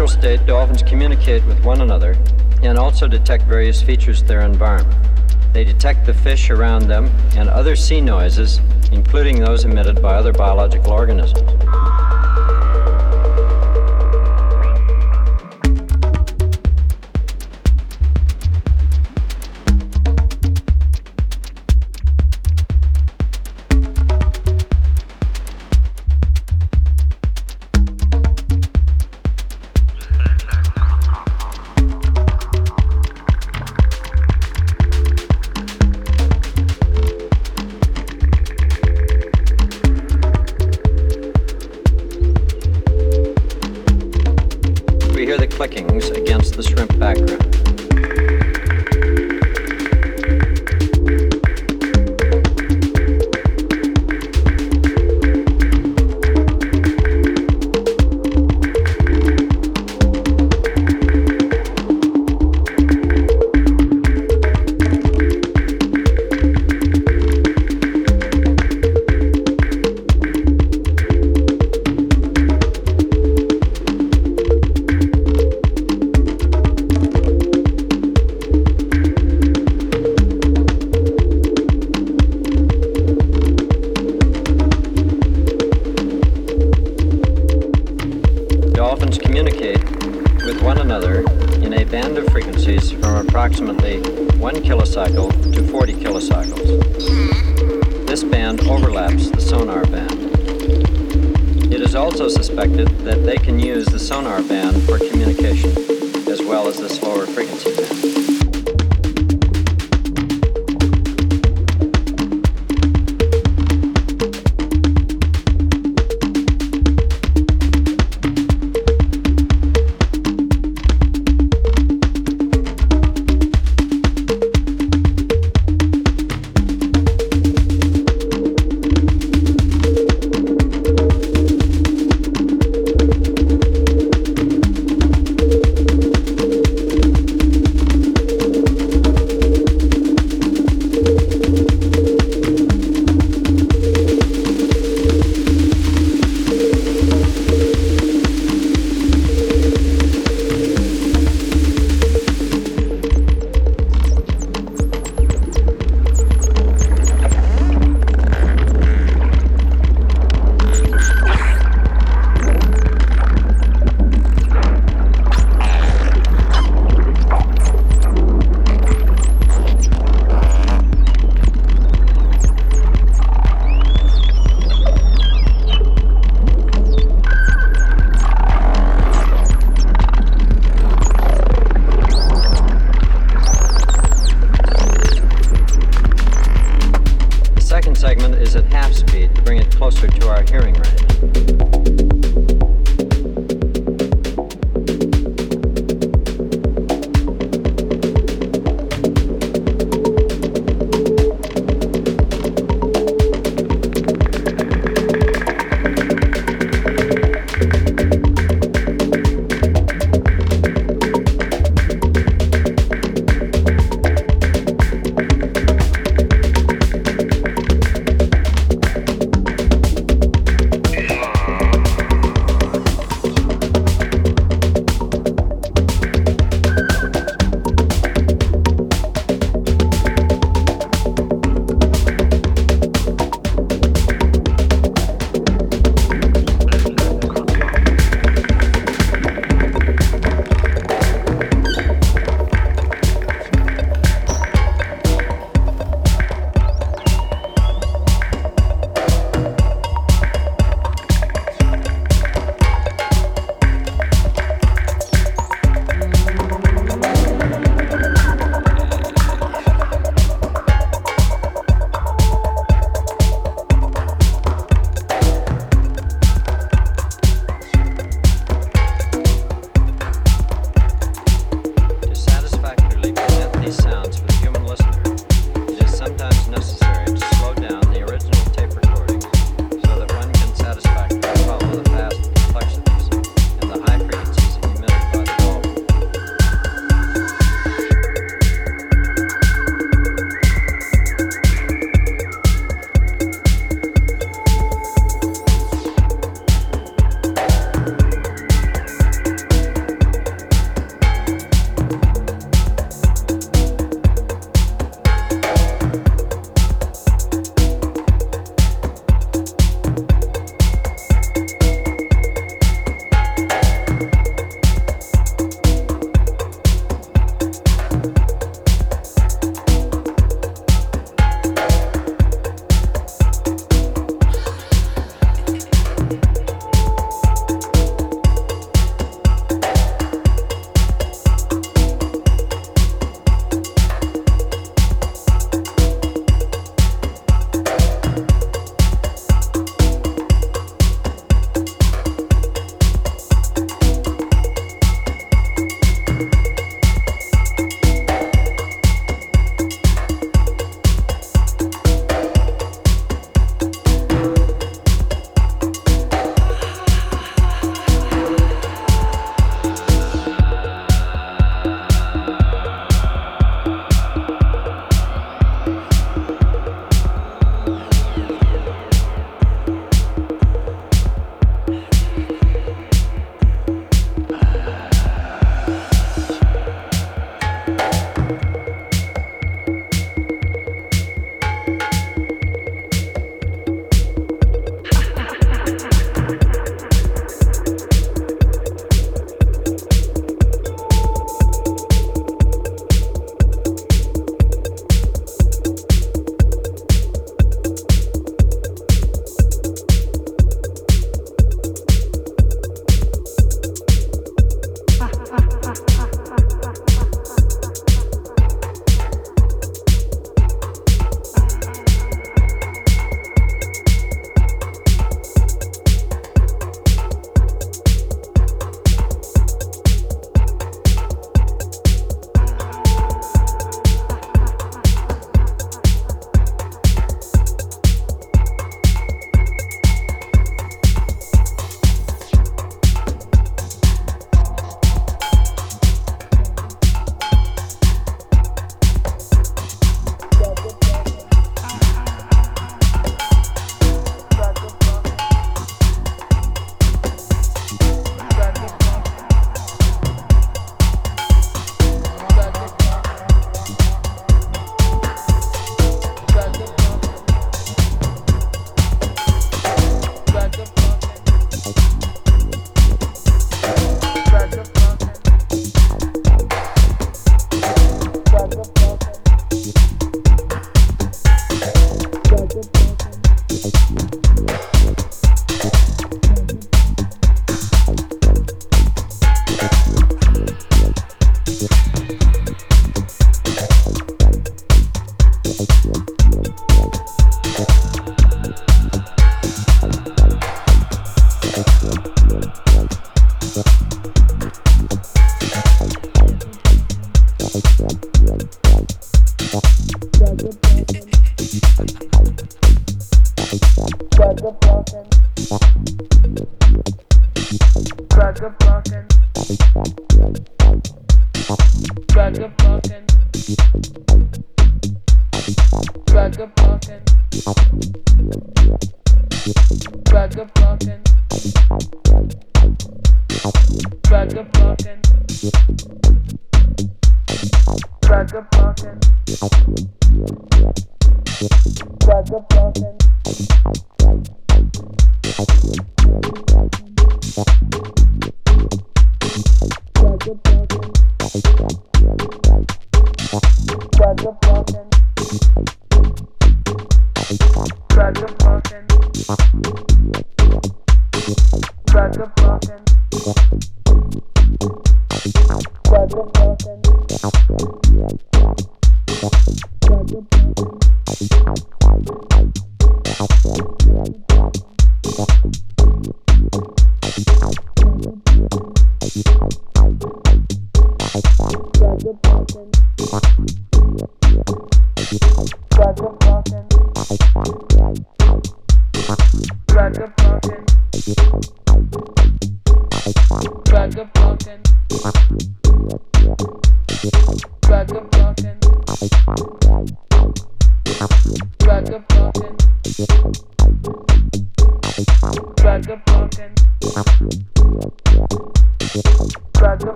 natural state, dolphins communicate with one another and also detect various features of their environment. They detect the fish around them and other sea noises, including those emitted by other biological organisms.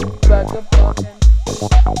Thank